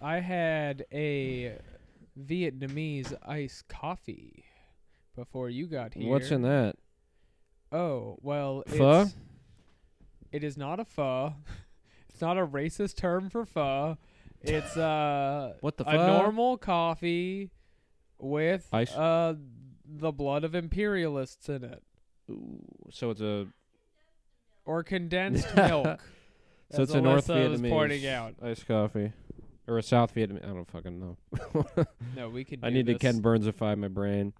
I had a Vietnamese iced coffee before you got here. What's in that? Oh, well, Pho? it's it is not a pho. It's not a racist term for pho. It's uh What the a normal coffee with Ice? uh the blood of imperialists in it Ooh, So it's a or condensed milk. so it's a North Vietnamese pointing out. iced coffee or a South Vietnamese. I don't fucking know. No, we can. I need to. Ken Burnsify my brain.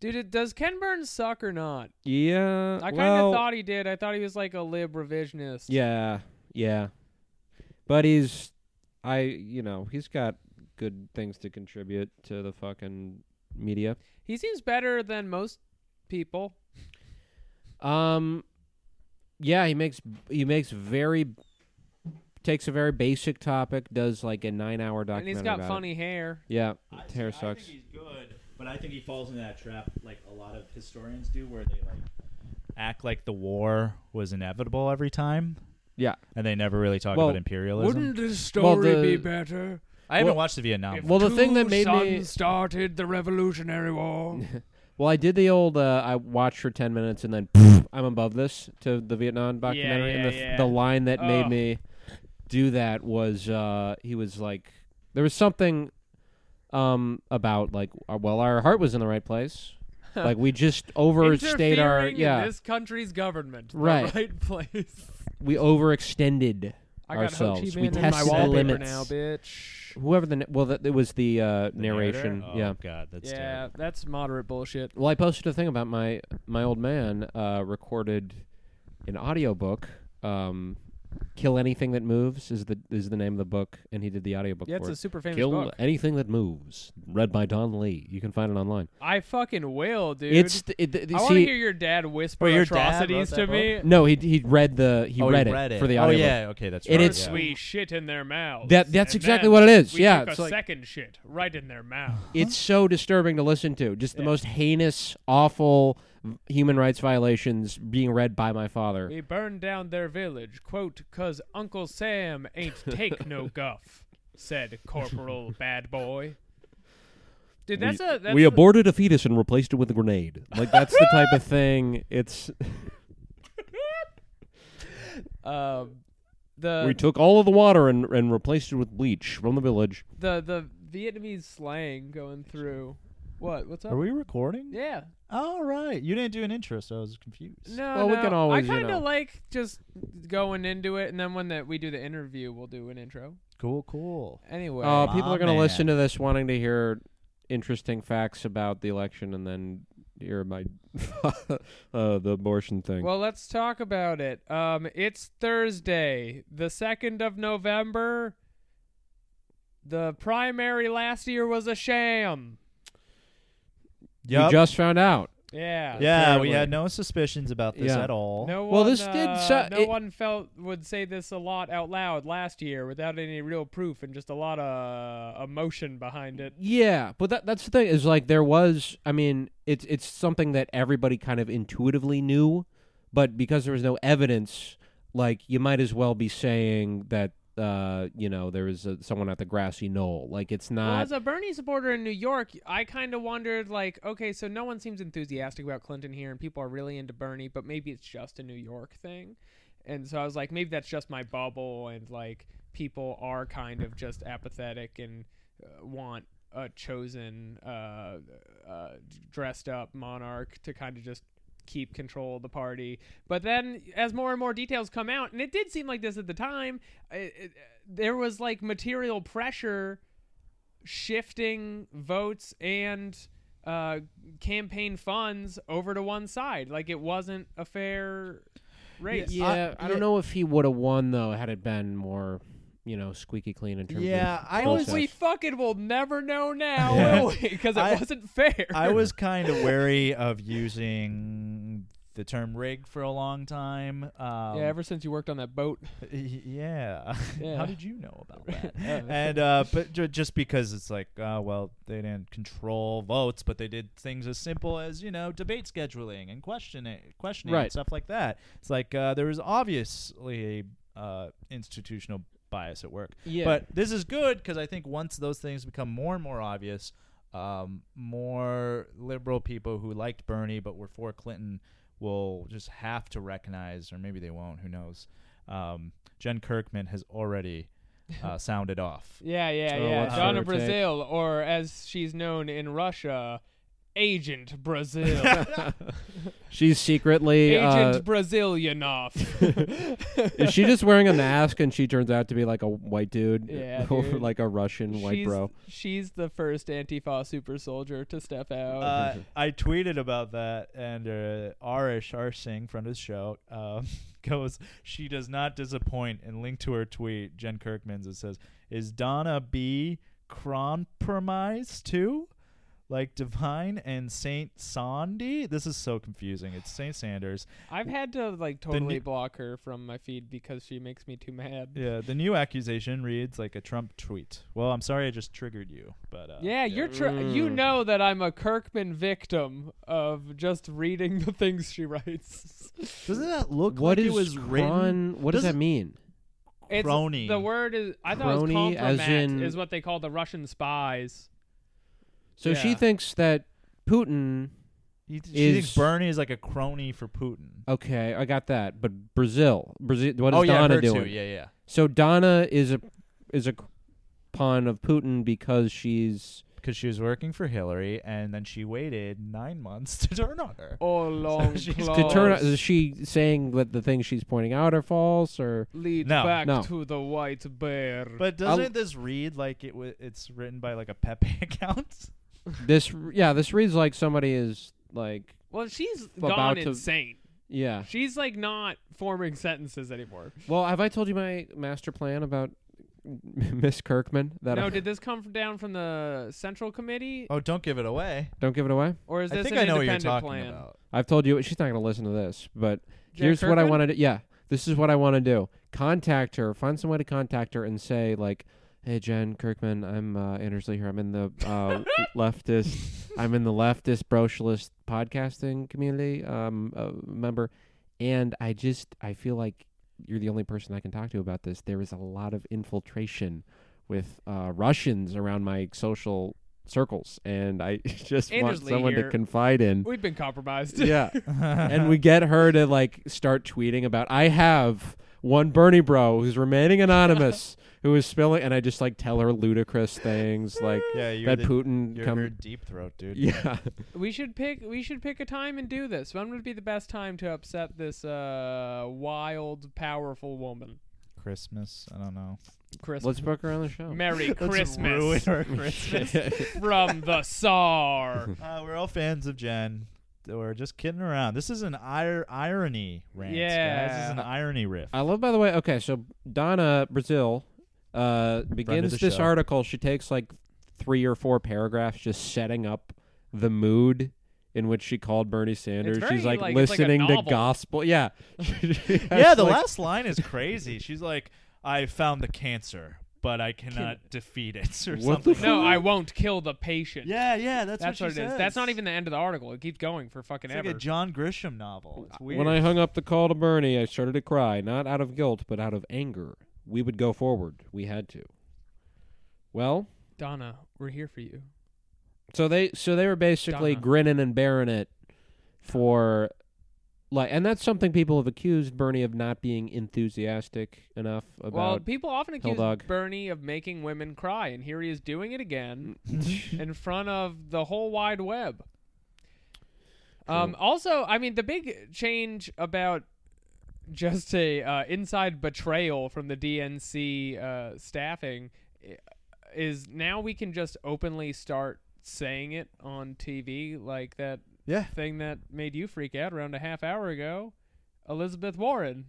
Dude, it, does Ken Burns suck or not? Yeah. I kind of well, thought he did. I thought he was like a lib revisionist. Yeah, yeah. But he's, I, you know, he's got good things to contribute to the fucking media. He seems better than most people. Um, yeah, he makes he makes very takes a very basic topic, does like a nine hour documentary. And documentary. he's got about it. funny hair. Yeah, I, hair I sucks. think he's good, but I think he falls into that trap like a lot of historians do, where they like act like the war was inevitable every time, Yeah. and they never really talk Well, about imperialism. Wouldn't this Well, the- be better? I haven't well- watched the Vietnam. If War. Well, the thing that two made me- started the Revolutionary War. Well, I did the old. Uh, I watched for ten minutes and then I'm above this to the Vietnam documentary, and yeah, the yeah. the line that made Ugh. me do that was uh, he was like, there was something um, about like, uh, well, our heart was in the right place, like we just overstayed our yeah, in this country's government. The Right. right place. we overextended I got Ho Chi ourselves. We Minh my tested the limits. now, bitch. Whoever the na- well, that it was the uh, The narration. Oh, yeah. God, that's yeah, terrible. that's moderate bullshit. Well, I posted a thing about my my old man uh, recorded an audiobook. Um, Kill anything that moves is the is the name of the book, and he did the audiobook Yeah, for it's a it. super famous Kill book. anything that moves, read by Don Lee. You can find it online. I fucking will, dude. It's th- it, th- I want to see, hear your dad whisper your atrocities wrote to that me. no, he he read the he oh, read, he it read it for the Oh audiobook. yeah, okay, that's And right. it's- yeah. we shit in their mouths. That- that's and exactly what it is. We Yeah, took it's a like- second shit right in their mouth. It's so disturbing to listen to. Just the Yeah. most heinous, awful v- human rights violations being read by my father. We burned down their village, quote, "cause Uncle Sam ain't take no guff," said Corporal Bad Boy. Dude, that's a that's we the- aborted a fetus and replaced it with a grenade. Like that's the type of thing. It's um, the we took all of the water and, and replaced it with bleach from the village. the the Vietnamese slang going through. What? What's up? Are we recording? yeah. All right. You didn't do an intro, so I was confused. No, Well, we no. can always, I you kind of know. like just going into it, and then when that we do the interview, we'll do an intro. Cool, cool. Anyway, Uh, people are going to listen to this wanting to hear interesting facts about the election and then hear my uh, the abortion thing. well, let's talk about it. Um, it's Thursday, the second of November. The primary last year was a sham. Yep. You just found out. Yeah. yeah, apparently. we had no suspicions about this Yeah. at all. No Well, one, this did uh, so- no it- one felt would say this a lot out loud last year without any real proof and just a lot of emotion behind it. Yeah, but that that's the thing is like there was I mean, it's it's something that everybody kind of intuitively knew, but because there was no evidence, like you might as well be saying that uh, you know, there was a, someone at the grassy knoll. Like it's Well, not as a Bernie supporter in New York, I kind of wondered, like, okay, so no one seems enthusiastic about Clinton here, and people are really into Bernie, but maybe it's just a New York thing. And so I was like, maybe that's just my bubble, and like people are kind of just apathetic and uh, want a chosen, uh, uh, dressed up monarch to kind of just keep control of the party. But then, as more and more details come out, and it did seem like this at the time, it, it, there was like material pressure shifting votes and uh, campaign funds over to one side. Like it wasn't a fair race. Yeah, I, I- don't yeah. know if he would have won though had it been more, you know, squeaky clean in terms of Yeah, of I Well, was- we fucking will never know now, Yeah. will we? Because it I- wasn't fair. I was kind of wary of using the term rig for a long time. Um, yeah, ever since you worked on that boat. yeah. Yeah. How did you know about that? And uh, but ju- just because it's like, uh, well, they didn't control votes, but they did things as simple as you know debate scheduling and questioning, questioning Right. and stuff like that. It's like uh, there was obviously a uh, institutional bias at work. Yeah. But this is good because I think once those things become more and more obvious, um, more liberal people who liked Bernie but were for Clinton will just have to recognize, or maybe they won't. Who knows? Um, Jen Kirkman has already uh, sounded off. Yeah, yeah, So yeah. Donna her take? Brazile, or as she's known in Russia, Agent Brazil. She's secretly. Agent Uh, Brazilianov. is she just wearing a mask and she turns out to be like a white dude? Yeah, or dude. like a Russian white bro. She's the first Antifa super soldier to step out. Uh, I tweeted about that, and uh, Arish Arsing, friend of the show, um, goes, "She does not disappoint." And linked to her tweet, Jen Kirkman's, it says, "Is Donna B compromised too?" Like Divine and Saint Sandy. This is so confusing. It's Saint Sanders. I've had to like totally new- block her from my feed because she makes me too mad. Yeah, the new accusation reads like a Trump tweet. Well, I'm sorry I just triggered you, but uh, Yeah, you're tr- you Mm. know that I'm a Kirkman victim of just reading the things she writes. Doesn't that look What like is it was written? What does Doesn't- that mean? It's, Crony. The word is I thought it was Crony, as in- is what they call the Russian spies. So she Yeah. thinks that Putin. He, she thinks is- Bernie is like a crony for Putin. Okay, I got that. But Brazil, Brazil. What is oh yeah, Donna her doing? too. Yeah, yeah. So Donna is a is a pawn of Putin because she's Because she was working for Hillary, and then she waited nine months to turn on her. Oh, long she's- To to turn. claws Is she saying that the things she's pointing out are false, or lead No. back No. to the white bear. But doesn't this read like it w- it's written by like a Pepe account? This? Yeah, this reads like somebody is like, well, she's about gone to- insane. yeah. She's like not forming sentences anymore. Well, have I told you my master plan about Miss Kirkman? That no, I, did this come from down from the Central Committee, oh, don't give it away. don't give it away. or is I this think an I know what you're independent talking plan? about. I've told you she's not going to listen to this, but Jen here's what I Kirkman? want to do. Yeah, this is what I want to do. Contact her. Find some way to contact her and say like, "Hey, Jen Kirkman, I'm uh, Anders Lee here. I'm in the uh, leftist. I'm in the leftist brocialist podcasting community um, uh, member, and I just I feel like you're the only person I can talk to about this. There is a lot of infiltration with uh, Russians around my social." circles and i just want someone to confide in We've been compromised. yeah and we get her to like start tweeting about I have one Bernie bro who's remaining anonymous who is spilling and I just like tell her ludicrous things like yeah, you're that the, Putin you're come her deep throat, dude. yeah We should pick. We should pick a time and do this. When would be the best time to upset this uh, wild, powerful woman? Christmas. I don't know. Christmas. let's book her on the show Merry Let's ruin Christmas her Christmas. from the Tsar. uh, we're all fans of Jen. We're just kidding around. This is an ir- irony rant, guys. This is an irony riff. I love by the way okay so Donna Brazile uh begins this show. article she takes like three or four paragraphs just setting up the mood in which she called Bernie Sanders. very, She's like, like- it's like listening to gospel. Yeah. Yeah, the like, last line is crazy. She's like, "I found the cancer, but I cannot defeat it," or What the something. No, I won't kill the patient. Yeah, yeah, that's, That's what, what, she it is. says. That's not even the end of the article. It keeps going for fucking It's like ever. a John Grisham novel. It's weird. When I hung up the call to Bernie, I started to cry, not out of guilt, but out of anger. We would go forward. We had to. Well, Donna, we're here for you. so they so they were basically Donna. grinning and bearing it for like and that's something people have accused Bernie of not being enthusiastic enough about. well, people often accuse. Bernie of making women cry, and here he is doing it again in front of the whole wide web. Um, also, I mean, the big change about just a uh, inside betrayal from the DNC uh, staffing is now we can just openly start saying it on TV, like that yeah, thing that made you freak out around a half hour ago. Elizabeth Warren.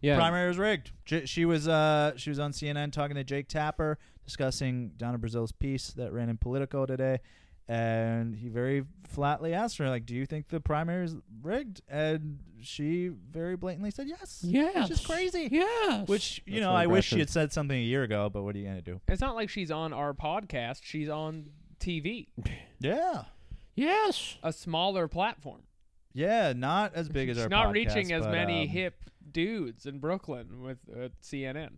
yeah. primary was rigged. J- she was uh she was on CNN talking to Jake Tapper discussing Donna Brazile's piece that ran in Politico today, and he very flatly asked her like, "Do you think the primary is rigged?" And she very blatantly said yes. Yeah, which is crazy. Yeah, Which you That's know, so I wish she aggressive. had said something a year ago. But what are you gonna do? It's not like she's on our podcast. She's on TV, Yeah, Yes. a smaller platform. yeah, not as big as She's our. not podcast, reaching as but, many um, hip dudes in Brooklyn with uh, CNN.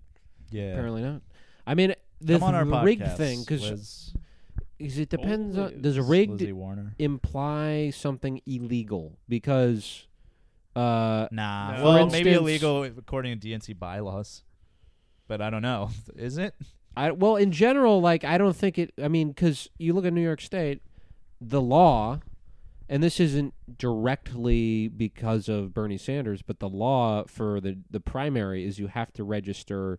Yeah. Apparently not. I mean, this Come on our rig podcast, thing because Liz. It depends on does a rig Lizzie Warner. imply something illegal because uh Nah. No. Well, maybe instance- illegal according to DNC bylaws. But I don't know. Is it? I well in general like I don't think it I mean cuz you look at New York state the law and this isn't directly because of Bernie Sanders but the law for the the primary is you have to register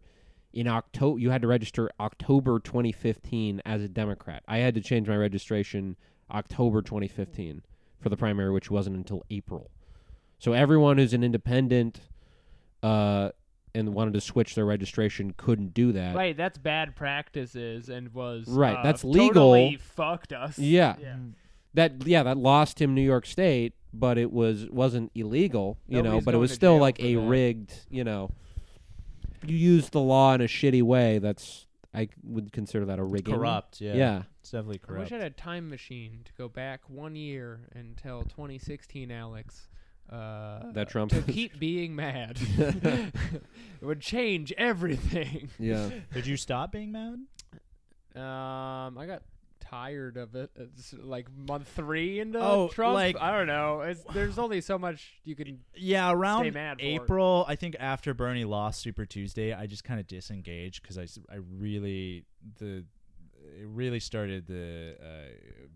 in October you had to register October 2015 as a Democrat. I had to change my registration October 2015 for the primary which wasn't until April. So everyone who's an independent uh and wanted to switch their registration couldn't do that. Right, that's bad practices and was Right, uh, that's totally legal. fucked us. Yeah. yeah. That yeah, that lost him New York State, but it was wasn't illegal, you know, but it was still like a that. rigged, you know. You used the law in a shitty way. That's I would consider that a rigging. Corrupt. Yeah. Yeah. It's definitely corrupt. I wish. I had a time machine to go back one year and tell 2016 Alex uh, That Trump- to keep being mad. it would change everything. Yeah. Did you stop being mad? Um, I got tired of it. It's like month three into Oh, Trump. like- I don't know. It's, there's only so much you can. Yeah, around mad for. April, I think after Bernie lost Super Tuesday, I just kind of disengaged because I, I really the it really started to uh,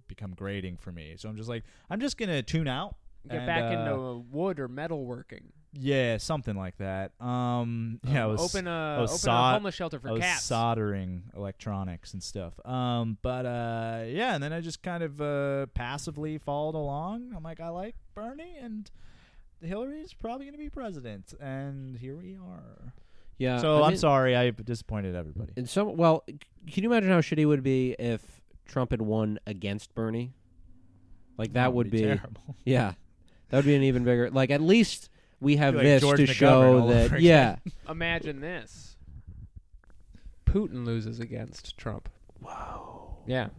become grating for me. So I'm just like I'm just gonna tune out. Get and, back uh, into wood or metal working. Yeah, something like that. Um, yeah, I Um, was open a I was open sod- a homeless shelter for I was cats. soldering electronics and stuff. Um, but uh, yeah, and then I just kind of uh, passively followed along. I'm like, I like Bernie, and Hillary's probably going to be president, and here we are. Yeah. so I I'm mean, sorry, I disappointed everybody. In some well, can you imagine how shitty it would be if Trump had won against Bernie? Like that would be, terrible. yeah. That would be an even bigger like at least we have like this George to McGovern show all that yeah. again. Imagine this. Putin loses against Trump. Whoa. Yeah.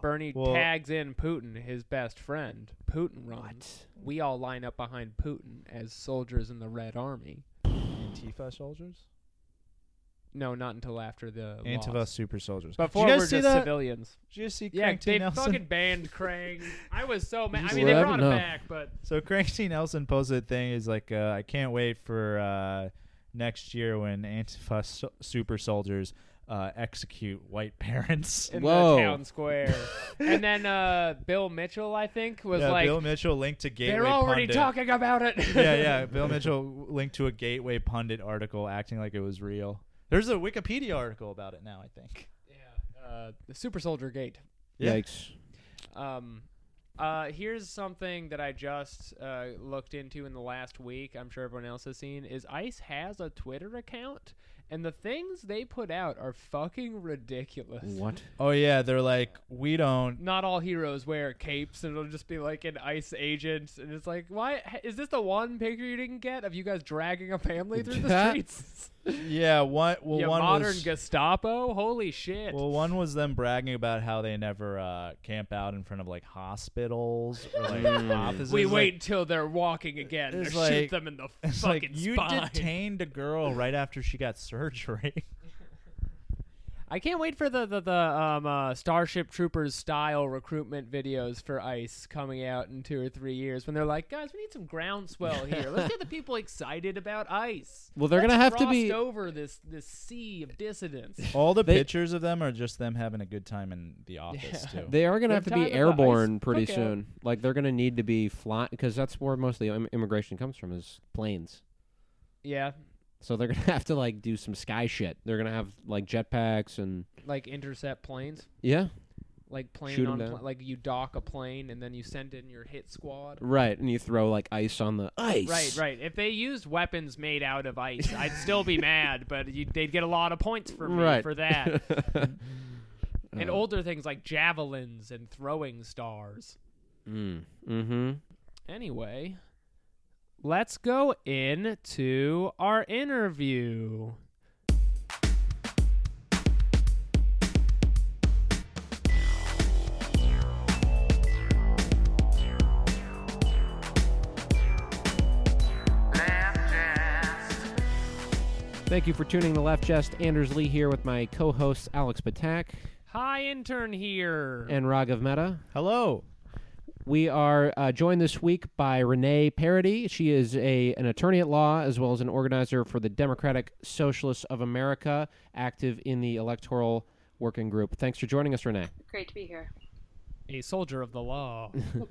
Bernie Well- tags in Putin, his best friend. Putin runs. We all line up behind Putin as soldiers in the Red Army. Antifa soldiers. No, not until after the Antifa loss. super soldiers. Before Did you we're see just that? civilians. Did you see Yeah, Krang T. they Nelson? fucking banned Krang. I was so mad. I mean, they I brought don't it know. back, but So Krang T. Nelson posted a thing. Is like, uh, I can't wait for uh, next year when Antifa so- super soldiers uh, execute white parents. in Whoa. the town square. and then uh, Bill Mitchell, I think, was yeah, like, Bill Mitchell linked to Gateway they're already Pundit. talking about it. yeah, yeah. Bill Mitchell linked to a Gateway Pundit article acting like it was real. There's a Wikipedia article about it now. I think. yeah. Uh, the Super Soldier Gate. Yeah. Yikes. Um, uh, here's something that I just uh, looked into in the last week. I'm sure everyone else has seen. Is ICE has a Twitter account, and the things they put out are fucking ridiculous. What? Oh yeah, they're like, we don't. Not all heroes wear capes, and it'll just be like an ICE agent, and it's like, why is this the one picture you didn't get of you guys dragging a family through the streets? Yeah, one. Well, you one modern was. Gestapo, holy shit! Well, one was them bragging about how they never uh, camp out in front of like hospitals or like Mm. offices. we Like, wait until they're walking again to it's shoot them in the It's fucking like you spine. detained a girl right after she got surgery. I can't wait for the the, the um, uh, Starship Troopers style recruitment videos for ICE coming out in two or three years when they're like, guys, we need some groundswell here. Let's get the people excited about ICE. Well, they're Let's gonna have to be- over this this sea of dissidents. All the They- pictures of them are just them having a good time in the office Yeah. too. They are going to have to be time at the airborne pretty cookout. soon. Like they're going to need to be flying because that's where most of the im- immigration comes from is planes. yeah, So they're going to have to like do some sky shit. They're going to have like jetpacks and like intercept planes, yeah, like plane Shoot 'em on down. pla- like you dock a plane and then you send in your hit squad. right. And you throw like ice on the ice. Right, right. If they used weapons made out of ice, I'd still be mad, but you, they'd get a lot of points for me Right. for that. and Uh, older things like javelins and throwing stars. Mm. Mm-hmm. Anyway, let's go into our interview. Thank you for tuning the Left Just. Anders Lee here with my co-hosts Alex Patak Hi, intern here. and Raghav Mehta. Hello. We are uh, joined this week by Renee Paradis. She is a an attorney at law as well as an organizer for the Democratic Socialists of America, active in the electoral working group. Thanks for joining us, Renee. Great to be here. a soldier of the law.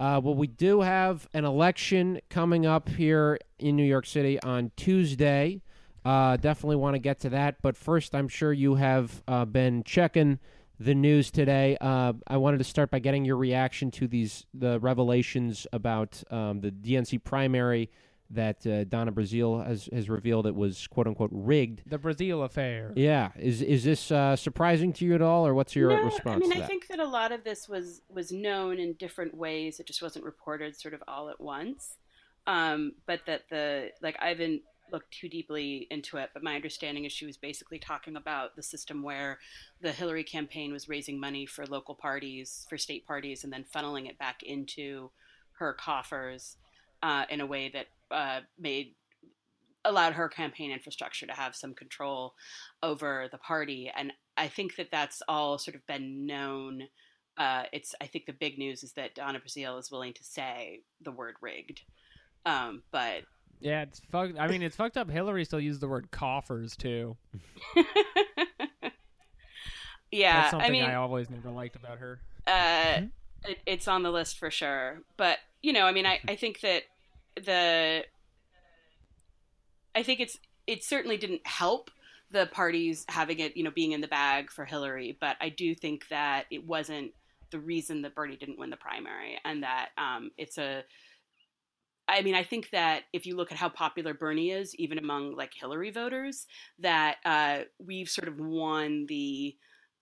Uh, well, we do have an election coming up here in New York City on Tuesday. Uh, definitely want to get to that. But first, I'm sure you have uh, been checking the news today. Uh, I wanted to start by getting your reaction to these the revelations about um, the DNC primary that uh, Donna Brazile has has revealed it was quote unquote rigged. the Brazil affair. Yeah, is is this uh, surprising to you at all, or what's your no, response I mean, to I think that a lot of this was was known in different ways. It just wasn't reported sort of all at once. Um, but that the like I haven't looked too deeply into it, but my understanding is she was basically talking about the system where the Hillary campaign was raising money for local parties, for state parties, and then funneling it back into her coffers uh, in a way that uh, made allowed her campaign infrastructure to have some control over the party. And i think that that's all sort of been known. Uh, it's i think the big news is that donna Brazile is willing to say the word rigged. Um, but Yeah, it's fucked. I mean, it's fucked up. Hillary still used the word coffers too. yeah That's something i mean I always never liked about her. uh, it, it's on the list for sure. But you know, I mean, I, I think that the I think it's it certainly didn't help the parties having it, you know, being in the bag for Hillary. But I do think that it wasn't the reason that Bernie didn't win the primary, and that um, it's a I mean, I think that if you look at how popular Bernie is, even among like Hillary voters, that uh, we've sort of won the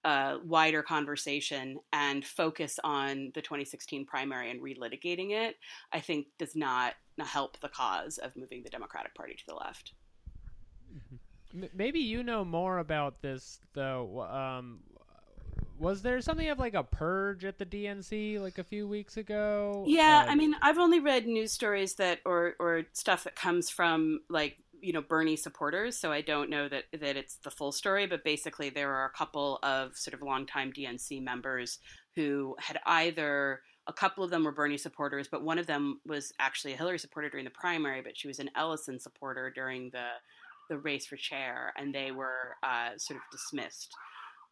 uh, wider conversation and focus on the 2016 primary and relitigating it, I think does not help the cause of moving the Democratic Party to the left. M- maybe you know more about this though. Um, was there something of like a purge at the DNC like a few weeks ago? Yeah, Uh, I mean, I've only read news stories that or or stuff that comes from like you know Bernie supporters, so I don't know that that it's the full story. But basically, there are a couple of sort of longtime DNC members who had either a couple of them were Bernie supporters, but one of them was actually a Hillary supporter during the primary, but she was an Ellison supporter during the the race for chair, and they were uh, sort of dismissed.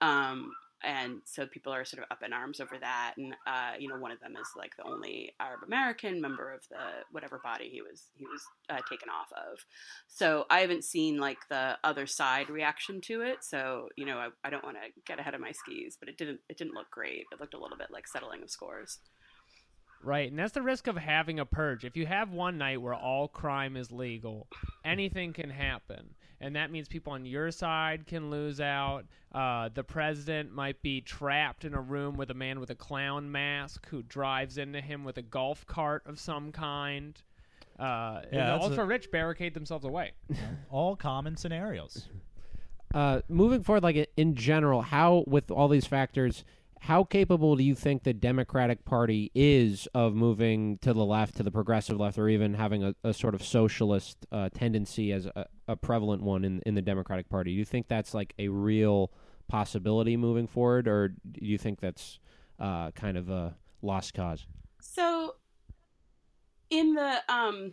Um, and so people are sort of up in arms over that and uh, you know one of them is like the only arab american member of the whatever body he was he was uh, taken off of so i haven't seen like the other side reaction to it so you know i, I don't want to get ahead of my skis but it didn't it didn't look great it looked a little bit like settling of scores Right, and that's the risk of having a purge. If you have one night where all crime is legal, anything can happen. And that means people on your side can lose out. Uh, the president might be trapped in a room with a man with a clown mask who drives into him with a golf cart of some kind. Uh, and Yeah, the that's a- ultra rich barricade themselves away. All common scenarios. uh, moving forward, like in general, how with all these factors, how capable do you think the Democratic Party is of moving to the left, to the progressive left, or even having a, a sort of socialist uh, tendency as a, a prevalent one in in the Democratic Party? Do you think that's like a real possibility moving forward, or do you think that's uh, kind of a lost cause? So, in the um,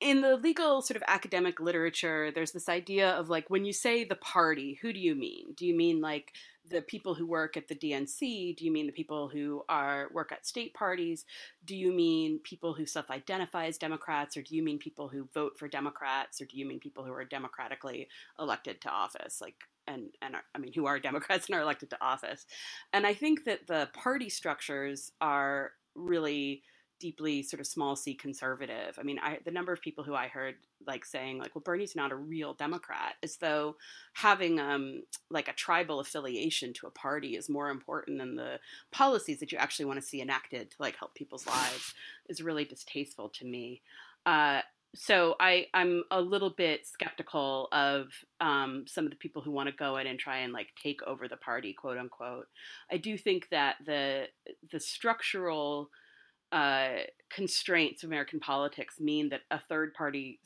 in the legal sort of academic literature, there's this idea of like when you say the party, who do you mean? Do you mean like the people who work at the DNC? Do you mean the people who are work at state parties? Do you mean people who self-identify as Democrats, or do you mean people who vote for Democrats, or do you mean people who are democratically elected to office? Like and and are, I mean who are Democrats and are elected to office? And I think that the party structures are really deeply sort of small c conservative. I mean, I, the number of people who I heard like saying like, "Well, Bernie's not a real Democrat," as though having um, like a tribal affiliation to a party is more important than the policies that you actually want to see enacted to like help people's lives, is really distasteful to me. Uh, so I, I'm a little bit skeptical of um, some of the people who want to go in and try and like take over the party, quote unquote. I do think that the the structural uh, constraints of American politics mean that a third party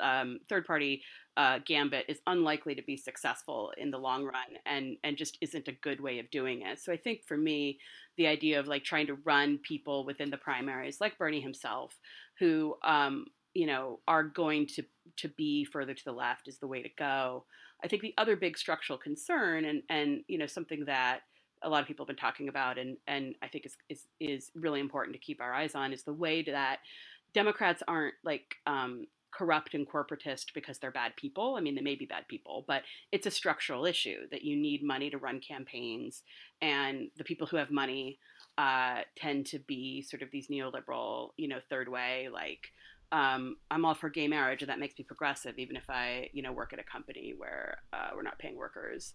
um, third party uh, gambit is unlikely to be successful in the long run, and and just isn't a good way of doing it. So I think for me, the idea of like trying to run people within the primaries, like Bernie himself, who um, you know are going to to be further to the left, is the way to go. I think the other big structural concern, and and you know something that a lot of people have been talking about, and and I think is is is really important to keep our eyes on, is the way that Democrats aren't like um, corrupt and corporatist because they're bad people. I mean, they may be bad people, but it's a structural issue that you need money to run campaigns, and the people who have money uh, tend to be sort of these neoliberal, you know, third way like. Um, I'm all for gay marriage, and that makes me progressive, even if I, you know, work at a company where uh, we're not paying workers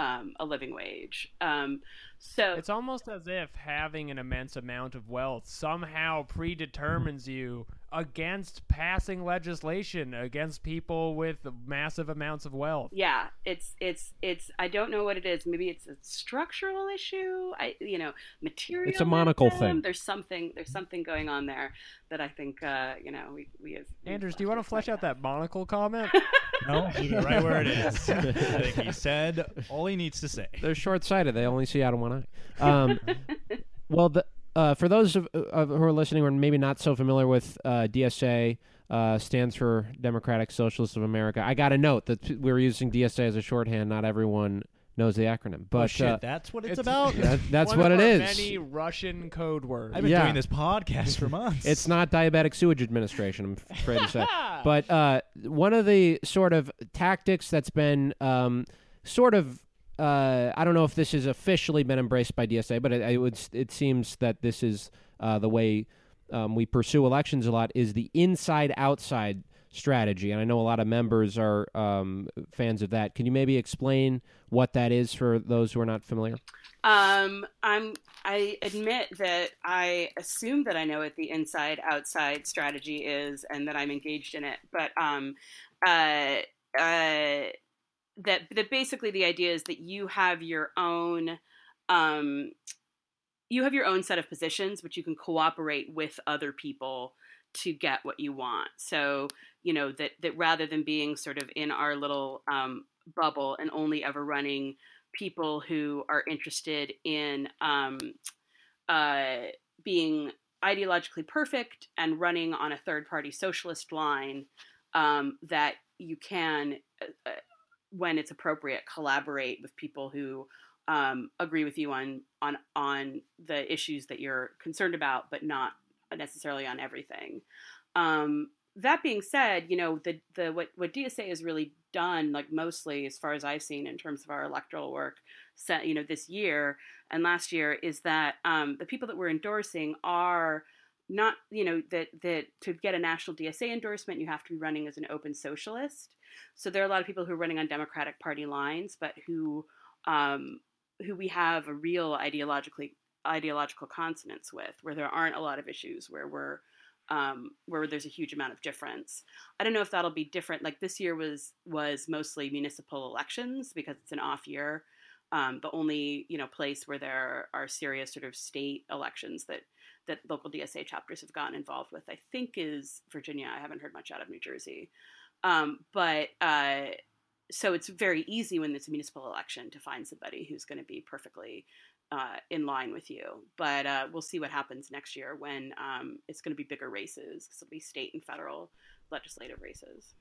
um, a living wage. Um, so it's almost as if having an immense amount of wealth somehow predetermines you against passing legislation against people with massive amounts of wealth. Yeah, it's it's it's I don't know what it is. Maybe it's a structural issue. I you know, material. It's a monocle thing. There's something there's something going on there that I think uh, you know, we we as Anders, do you want to flesh out that monocle comment? no, leave it right where it is. I think he said all he needs to say. They're short sighted. They only see out of one eye. Um, well, the uh, for those of, of, who are listening or maybe not so familiar with uh, DSA, uh, stands for Democratic Socialists of America. I got a note that we were using DSA as a shorthand. Not everyone knows the acronym, but oh, shit, uh, that's what it's, it's about. That, that's One what of it is. Many Russian code words. I've been Yeah. doing this podcast for months. It's not diabetic sewage administration. I'm afraid to say. But uh, one of the sort of tactics that's been um, sort of uh, I don't know if this has officially been embraced by DSA, but it, it would it seems that this is uh, the way um, we pursue elections a lot is the inside outside strategy, and I know a lot of members are um, fans of that. Can you maybe explain what that is for those who are not familiar? Um, I'm. I admit that I assume that I know what the inside-outside strategy is, and that I'm engaged in it. But um, uh, uh, that that basically the idea is that you have your own. Um, you have your own set of positions, but you can cooperate with other people to get what you want. So you know that that rather than being sort of in our little um, bubble and only ever running people who are interested in um, uh, being ideologically perfect and running on a third party socialist line, um, that you can, uh, when it's appropriate, collaborate with people who um, agree with you on, on, on the issues that you're concerned about, but not necessarily on everything. Um, that being said, you know the the what what DSA has really done, like mostly as far as I've seen in terms of our electoral work, set you know this year and last year, is that um, the people that we're endorsing are not you know that that to get a national DSA endorsement, you have to be running as an open socialist. So there are a lot of people who are running on Democratic Party lines, but who um, who we have a real ideologically ideological consonance with, where there aren't a lot of issues where we're um, where there's a huge amount of difference. I don't know if that'll be different. Like this year was was mostly municipal elections because it's an off year. Um, the only you know place where there are serious sort of state elections that that local DSA chapters have gotten involved with, I think, is Virginia. I haven't heard much out of New Jersey, um, but uh, so it's very easy when it's a municipal election to find somebody who's going to be perfectly uh, in line with you. But uh, we'll see what happens next year when um, it's going to be bigger races because it'll be state and federal legislative races.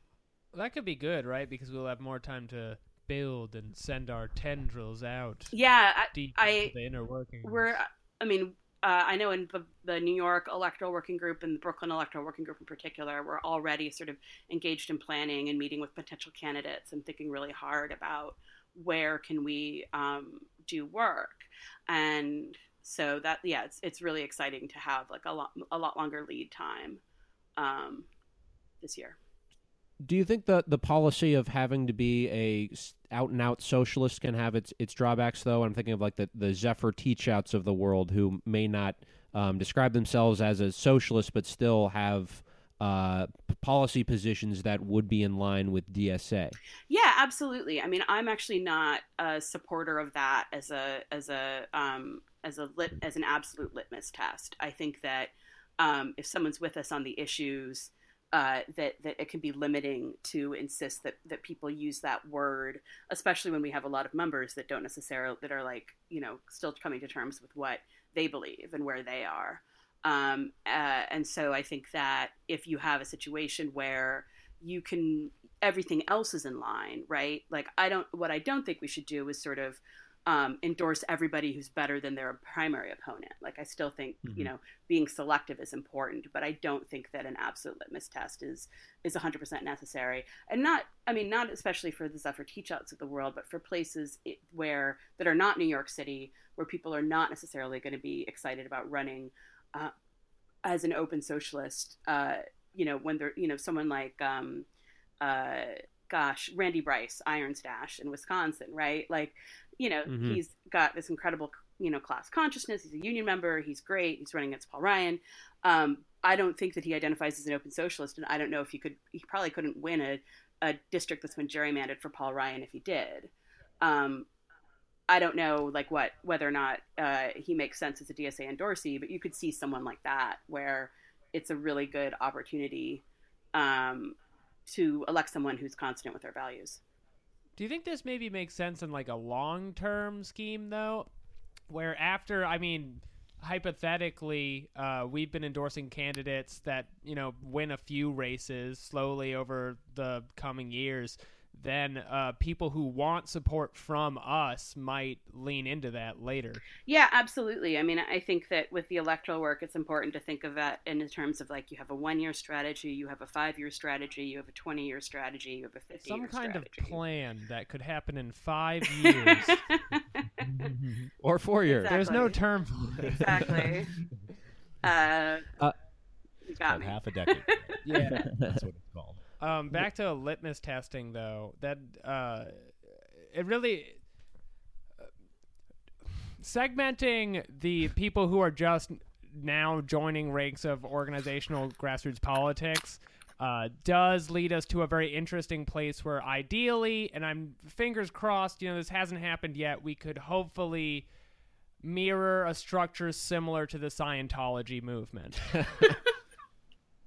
Well, that could be good, right? Because we'll have more time to build and send our tendrils out. Yeah, I, into the inner workings. we're. I mean, uh, I know in the, the New York electoral working group and the Brooklyn electoral working group in particular, we're already sort of engaged in planning and meeting with potential candidates and thinking really hard about where can we um, do work. And so that yeah it's it's really exciting to have like a lot a lot longer lead time um, this year. Do you think that the policy of having to be a out and out socialist can have its its drawbacks though? I'm thinking of like the the Zephyr Teachouts of the world who may not um, describe themselves as a socialist but still have uh, policy positions that would be in line with DSA. Yeah, absolutely. I mean, I'm actually not a supporter of that as a as a um, as a lit as an absolute litmus test. I think that um, if someone's with us on the issues, uh, that that it can be limiting to insist that that people use that word, especially when we have a lot of members that don't necessarily that are like you know still coming to terms with what they believe and where they are. Um, uh, and so I think that if you have a situation where you can everything else is in line, right? Like I don't what I don't think we should do is sort of um, endorse everybody who's better than their primary opponent. Like I still think mm-hmm. you know being selective is important, but I don't think that an absolute litmus test is is 100% necessary. And not I mean not especially for the Zephyr Teachouts of the world, but for places where that are not New York City, where people are not necessarily going to be excited about running uh, as an open socialist. Uh, you know when they're you know someone like um, uh, gosh, Randy Bryce, IronStache in Wisconsin, right? Like, you know, mm-hmm. he's got this incredible, you know, class consciousness. He's a union member. He's great. He's running against Paul Ryan. Um, I don't think that he identifies as an open socialist, and I don't know if he could. He probably couldn't win a, a district that's been gerrymandered for Paul Ryan if he did. Um, I don't know, like what whether or not uh, he makes sense as a DSA endorsee, but you could see someone like that where it's a really good opportunity um, to elect someone who's consonant with our values. Do you think this maybe makes sense in like a long term scheme though? Where after, I mean, hypothetically, uh, we've been endorsing candidates that, you know, win a few races slowly over the coming years then uh, people who want support from us might lean into that later. Yeah, absolutely. I mean, I think that with the electoral work, it's important to think of that in terms of like you have a one year strategy, you have a five year strategy, you have a 20 year strategy, you have a 50 Some kind strategy. of plan that could happen in five years or four years. Exactly. There's no term Exactly. uh, uh, got me. half a decade. yeah. Um, back to litmus testing though. That uh, it really uh, segmenting the people who are just now joining ranks of organizational grassroots politics uh, does lead us to a very interesting place where ideally, and I'm fingers crossed, you know, this hasn't happened yet, we could hopefully mirror a structure similar to the Scientology movement.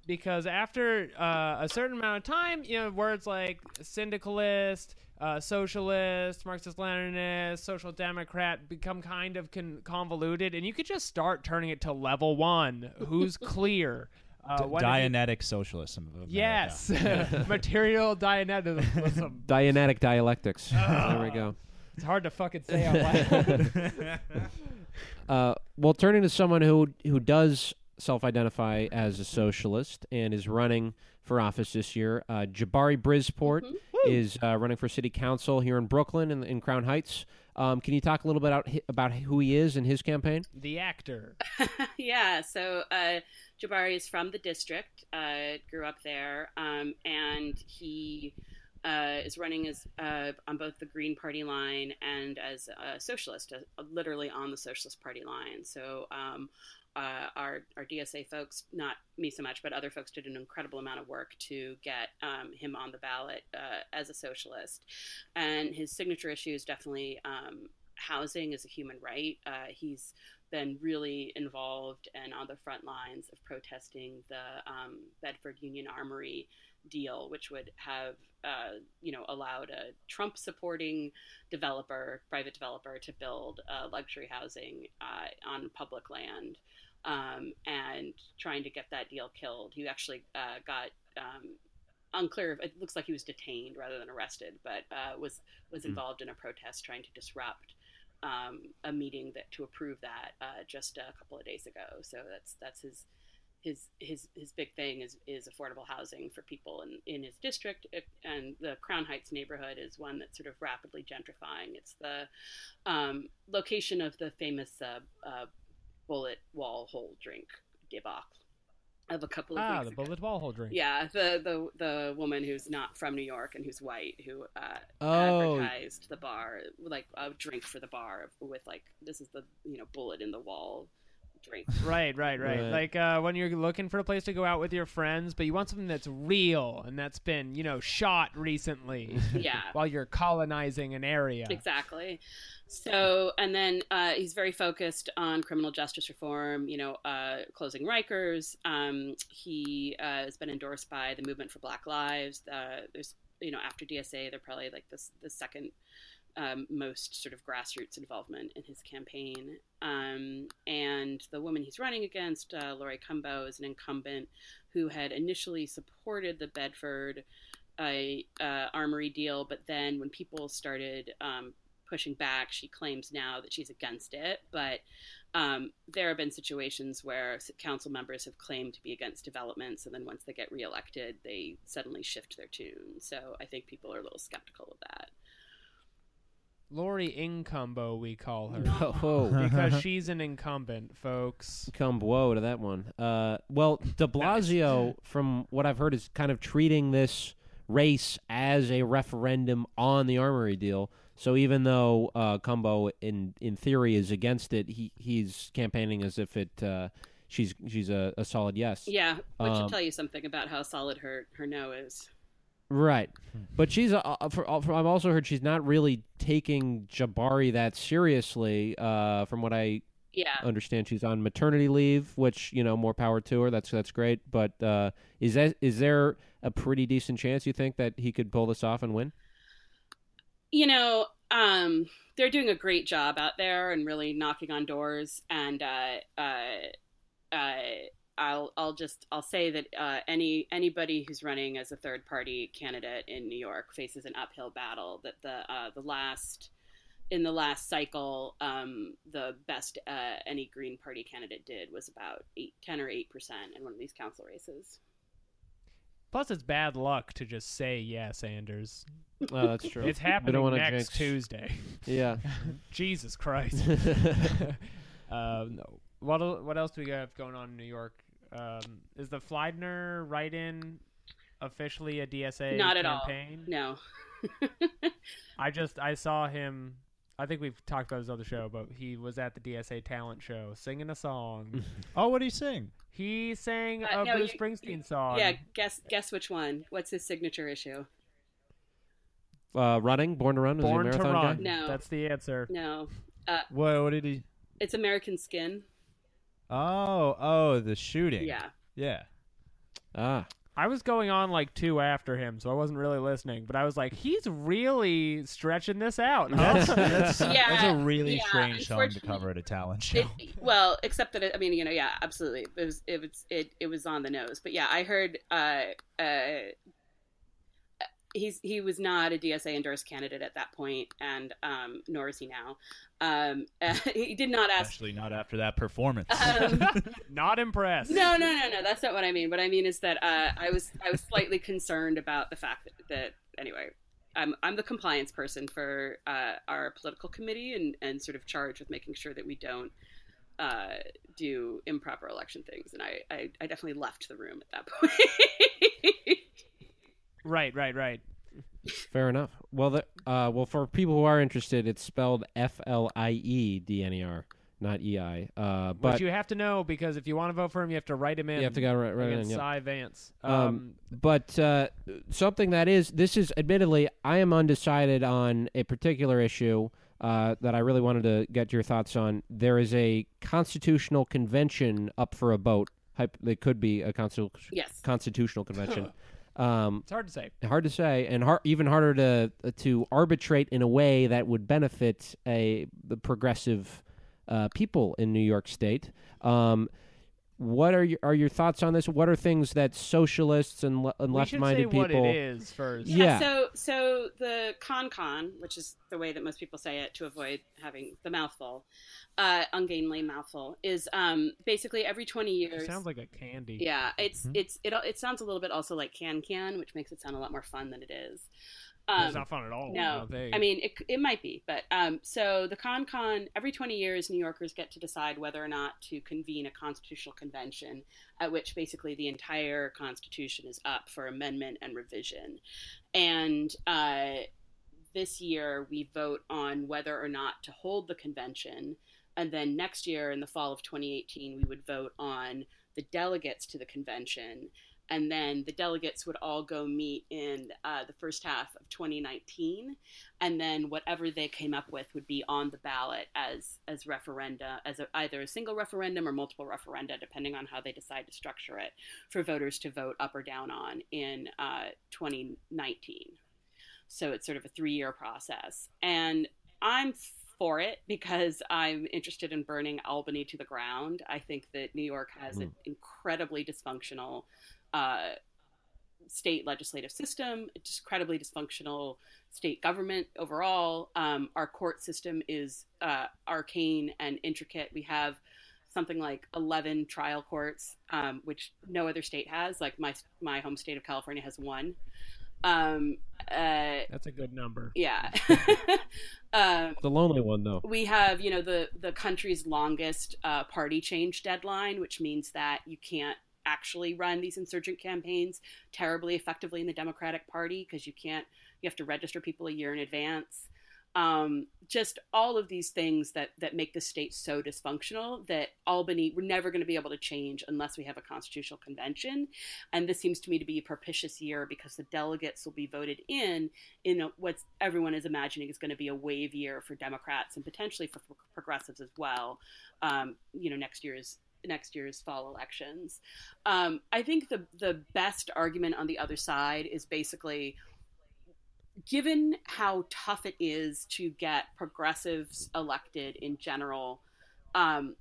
because after uh, a certain amount of time, you know, words like syndicalist, uh, socialist, Marxist-Leninist, social democrat become kind of con- convoluted, and you could just start turning it to level one. Who's clear? Uh, Dianetic socialism. Yes, material Dianetism. Dianetic dialectics. there we go. It's hard to fucking say out loud. uh, well, turning to someone who who does self-identify as a socialist and is running for office this year. Uh, Jabari Brisport mm-hmm. is uh, running for city council here in Brooklyn in, in Crown Heights. Um, can you talk a little bit about, about who he is and his campaign? The actor. yeah, so uh, Jabari is from the district, uh, grew up there, um, and he uh, is running as uh, on both the Green Party line and as a socialist, literally on the Socialist Party line. So um, uh, our our DSA folks, not me so much, but other folks did an incredible amount of work to get um, him on the ballot uh, as a socialist. And his signature issue is definitely um, housing as a human right. Uh, he's been really involved and on the front lines of protesting the um, Bedford Union Armory deal, which would have, uh, you know, allowed a Trump-supporting developer, private developer, to build uh, luxury housing uh, on public land um, and trying to get that deal killed. He actually uh, got um, unclear. It looks like he was detained rather than arrested, but uh, was was hmm. involved mm. in a protest trying to disrupt um, a meeting that to approve that uh, just a couple of days ago. So that's that's his. His, his his big thing is, is affordable housing for people in, in his district and the Crown Heights neighborhood is one that's sort of rapidly gentrifying. It's the um, location of the famous uh, uh, bullet wall hole drink debacle of a couple of ah, the bullet wall hole drink. Yeah, the the the woman who's not from New York and who's white who uh, oh. advertised the bar like a drink for the bar with like this is the you know bullet in the wall drink. Right, right, right. Right. Like uh, when you're looking for a place to go out with your friends, but you want something that's real and that's been, you know, shot recently Yeah. while you're colonizing an area. Exactly. So, and then uh, he's very focused on criminal justice reform, you know, uh, closing Rikers. Um, he uh, has been endorsed by the Movement for Black Lives. Uh, there's, you know, after DSA, they're probably like this, the second um, most sort of grassroots involvement in his campaign. Um, and the woman he's running against, uh, Laurie Cumbo, is an incumbent who had initially supported the Bedford uh, uh, armory deal, but then when people started um, pushing back, she claims now that she's against it. But um, there have been situations where council members have claimed to be against developments, and then once they get reelected, they suddenly shift their tune. So I think people are a little skeptical of that. Lori Incumbo, we call her. Because she's an incumbent, folks. come whoa to that one. Uh, well, De Blasio, from what I've heard, is kind of treating this race as a referendum on the armory deal. So even though uh, Cumbo, in in theory, is against it, he he's campaigning as if it uh, she's she's a, a solid yes. Yeah, which Um, should tell you something about how solid her her no is. Right, but she's uh, uh, for, uh, for, I've also heard she's not really taking Jabari that seriously. Uh, from what I Yeah, understand, she's on maternity leave, which you know more power to her. That's that's great. But uh, is that is there a pretty decent chance you think that he could pull this off and win? you know, um, they're doing a great job out there and really knocking on doors. And uh, uh, uh, I'll I'll just I'll say that uh, any anybody who's running as a third party candidate in New York faces an uphill battle. That the uh, the last in the last cycle, um, the best uh, any Green Party candidate did was about eight, 10 or eight percent in one of these council races. Plus, it's bad luck to just say yes, Anders. Oh, that's true. It's We don't happening wanna next jinx- Tuesday. yeah. Jesus Christ. um, no. What what else do we have going on in New York? Um, is the Fliedner write-in officially a DSA Not at all. No. I just I saw him. I think we've talked about his other show, but he was at the DSA talent show singing a song. Oh, what do you sing? he sang Uh, a no, Bruce you- Springsteen song. yeah, guess guess which one? What's his signature issue? Uh, running, born to run, is he a Born to marathon guy? No. That's the answer. No, What? What did he? it's American Skin. Oh, oh, the shooting. Yeah. Yeah. Ah, I was going on like two after him, so I wasn't really listening. But I was like, he's really stretching this out. huh? That's, that's, Yeah, that's a really yeah, strange song to cover at a talent show. It, well, except that it, I mean, you know, yeah, absolutely. It was it was it, it was on the nose. But yeah, I heard uh uh he's he was not a DSA endorsed candidate at that point, and um nor is he now. Um, he did not ask. Especially not after that performance. Um, Not impressed. no, no, no, no. That's not what I mean. What I mean is that uh, I was I was slightly concerned about the fact that, that anyway. I'm I'm the compliance person for uh, our political committee and, and sort of charged with making sure that we don't uh, do improper election things. And I, I, I definitely left the room at that point. Right, right, right. fair enough. Well, the, uh, well, for people who are interested, it's spelled F L I E D N E R, not E I. Uh, but Which you have to know because if you want to vote for him, you have to write him in. you have to go right, right in. against Yep. Cy Vance. Um, Um, but uh, something that is this is admittedly I am undecided on a particular issue uh, that I really wanted to get your thoughts on. There is a constitutional convention up for a vote. Hyp- It could be a constitu- yes. constitutional convention. um, it's hard to say. hard to say, and har- even harder to to arbitrate in a way that would benefit a the progressive uh, people in New York State. Um, what are your are your thoughts on this? What are things that socialists and, le- and we should say left-minded people? what it is first. Yeah. So so the con con, which is the way that most people say it to avoid having the mouthful, uh, ungainly mouthful, is um, basically every twenty years. It sounds like a candy. Yeah, it's Mhm. it's it it sounds a little bit also like can can, which makes it sound a lot more fun than it is. It's Um, not fun at all. No. I mean it, it might be, but um, so the con con every twenty years, New Yorkers get to decide whether or not to convene a constitutional convention, at which basically the entire Constitution is up for amendment and revision, and uh, this year we vote on whether or not to hold the convention. And then next year, in the fall of 2018, we would vote on the delegates to the convention and then the delegates would all go meet in uh, the first half of 2019 and then whatever they came up with would be on the ballot as as referenda as a, either a single referendum or multiple referenda depending on how they decide to structure it for voters to vote up or down on in uh, 2019 so it's sort of a three-year process and i'm for it because I'm interested in burning Albany to the ground. I think that New York has mm. an incredibly dysfunctional uh, state legislative system, just incredibly dysfunctional state government overall. Um, our court system is uh, arcane and intricate. We have something like 11 trial courts, um, which no other state has. Like my my home state of California has one. Um, uh, That's a good number. Yeah. um, the lonely one, though. We have, you know, the the country's longest uh, party change deadline, which means that you can't actually run these insurgent campaigns terribly effectively in the Democratic Party because you can't, you have to register people a year in advance. Um, just all of these things that that make the state so dysfunctional that Albany we're never going to be able to change unless we have a constitutional convention, and this seems to me to be a propitious year because the delegates will be voted in in what everyone is imagining is going to be a wave year for Democrats and potentially for progressives as well. Um, you know, next year's next year's fall elections. Um, I think the the best argument on the other side is basically given how tough it is to get progressives elected in general, um,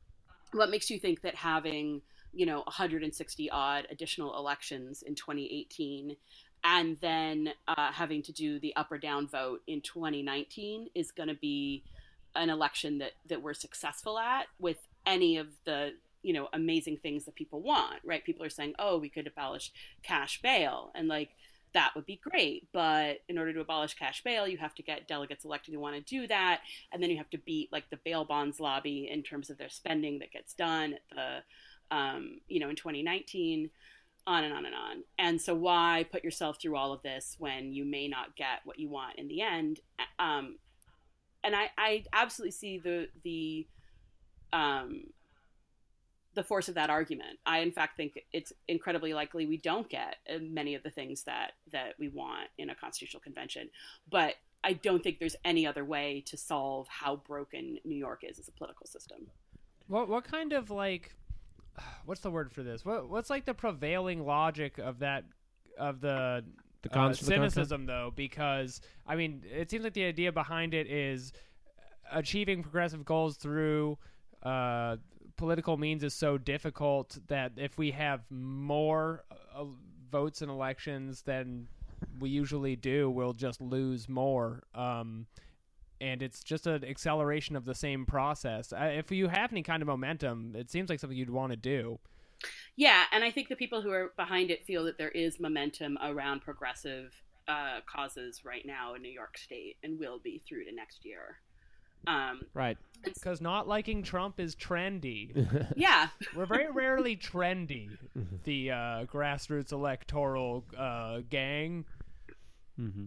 what makes you think that having you know 160 odd additional elections in 2018 and then uh, having to do the up or down vote in 2019 is going to be an election that that we're successful at with any of the you know amazing things that people want right? People are saying oh we could abolish cash bail and like that would be great but in order to abolish cash bail you have to get delegates elected who want to do that and then you have to beat like the bail bonds lobby in terms of their spending that gets done at the um, you know in 2019 on and on and on. And so why put yourself through all of this when you may not get what you want in the end? Um, and I, I absolutely see the the um, the force of that argument. I, in fact, think it's incredibly likely we don't get uh, many of the things that that we want in a constitutional convention. But I don't think there's any other way to solve how broken New York is as a political system. What what kind of like what's the word for this? What what's like the prevailing logic of that of the the uh, cynicism the though? Because I mean, it seems like the idea behind it is achieving progressive goals through uh, political means is so difficult that if we have more uh, votes in elections than we usually do, we'll just lose more. Um, and it's just an acceleration of the same process. Uh, if you have any kind of momentum, it seems like something you'd want to do. Yeah, and I think the people who are behind it feel that there is momentum around progressive uh, causes right now in New York State and will be through to next year. Um, right. Because not liking Trump is trendy. yeah. We're very rarely trendy, the uh, grassroots electoral uh, gang. Mm-hmm.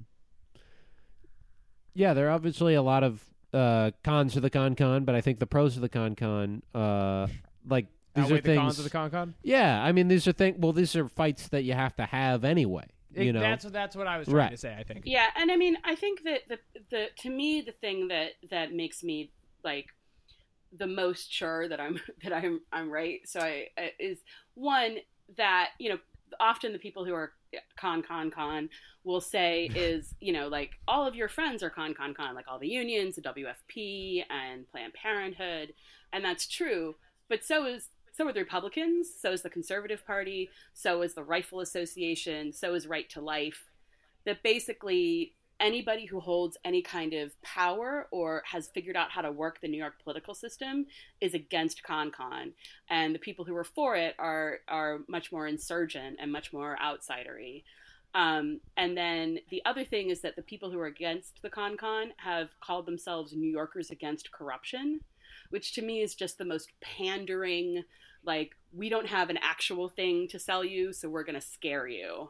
Yeah, there are obviously a lot of uh, cons to the con con, but I think the pros of the con con, uh, like these Outweigh are things. The cons of the con con. Yeah, I mean these are things. Well, these are fights that you have to have anyway. You know, that's that's what I was trying right. to say. I think. Yeah, and I mean, I think that the the to me the thing that that makes me like the most sure that I'm that I'm I'm right. So I is one that you know often the people who are con con con will say is you know like all of your friends are con con con like all the unions the WFP and Planned Parenthood and that's true but so is so are the Republicans, so is the Conservative Party, so is the Rifle Association, so is Right to Life. That basically anybody who holds any kind of power or has figured out how to work the New York political system is against ConCon, and the people who are for it are are much more insurgent and much more outsidery. Um, and then the other thing is that the people who are against the ConCon have called themselves New Yorkers against corruption, which to me is just the most pandering like we don't have an actual thing to sell you so we're going to scare you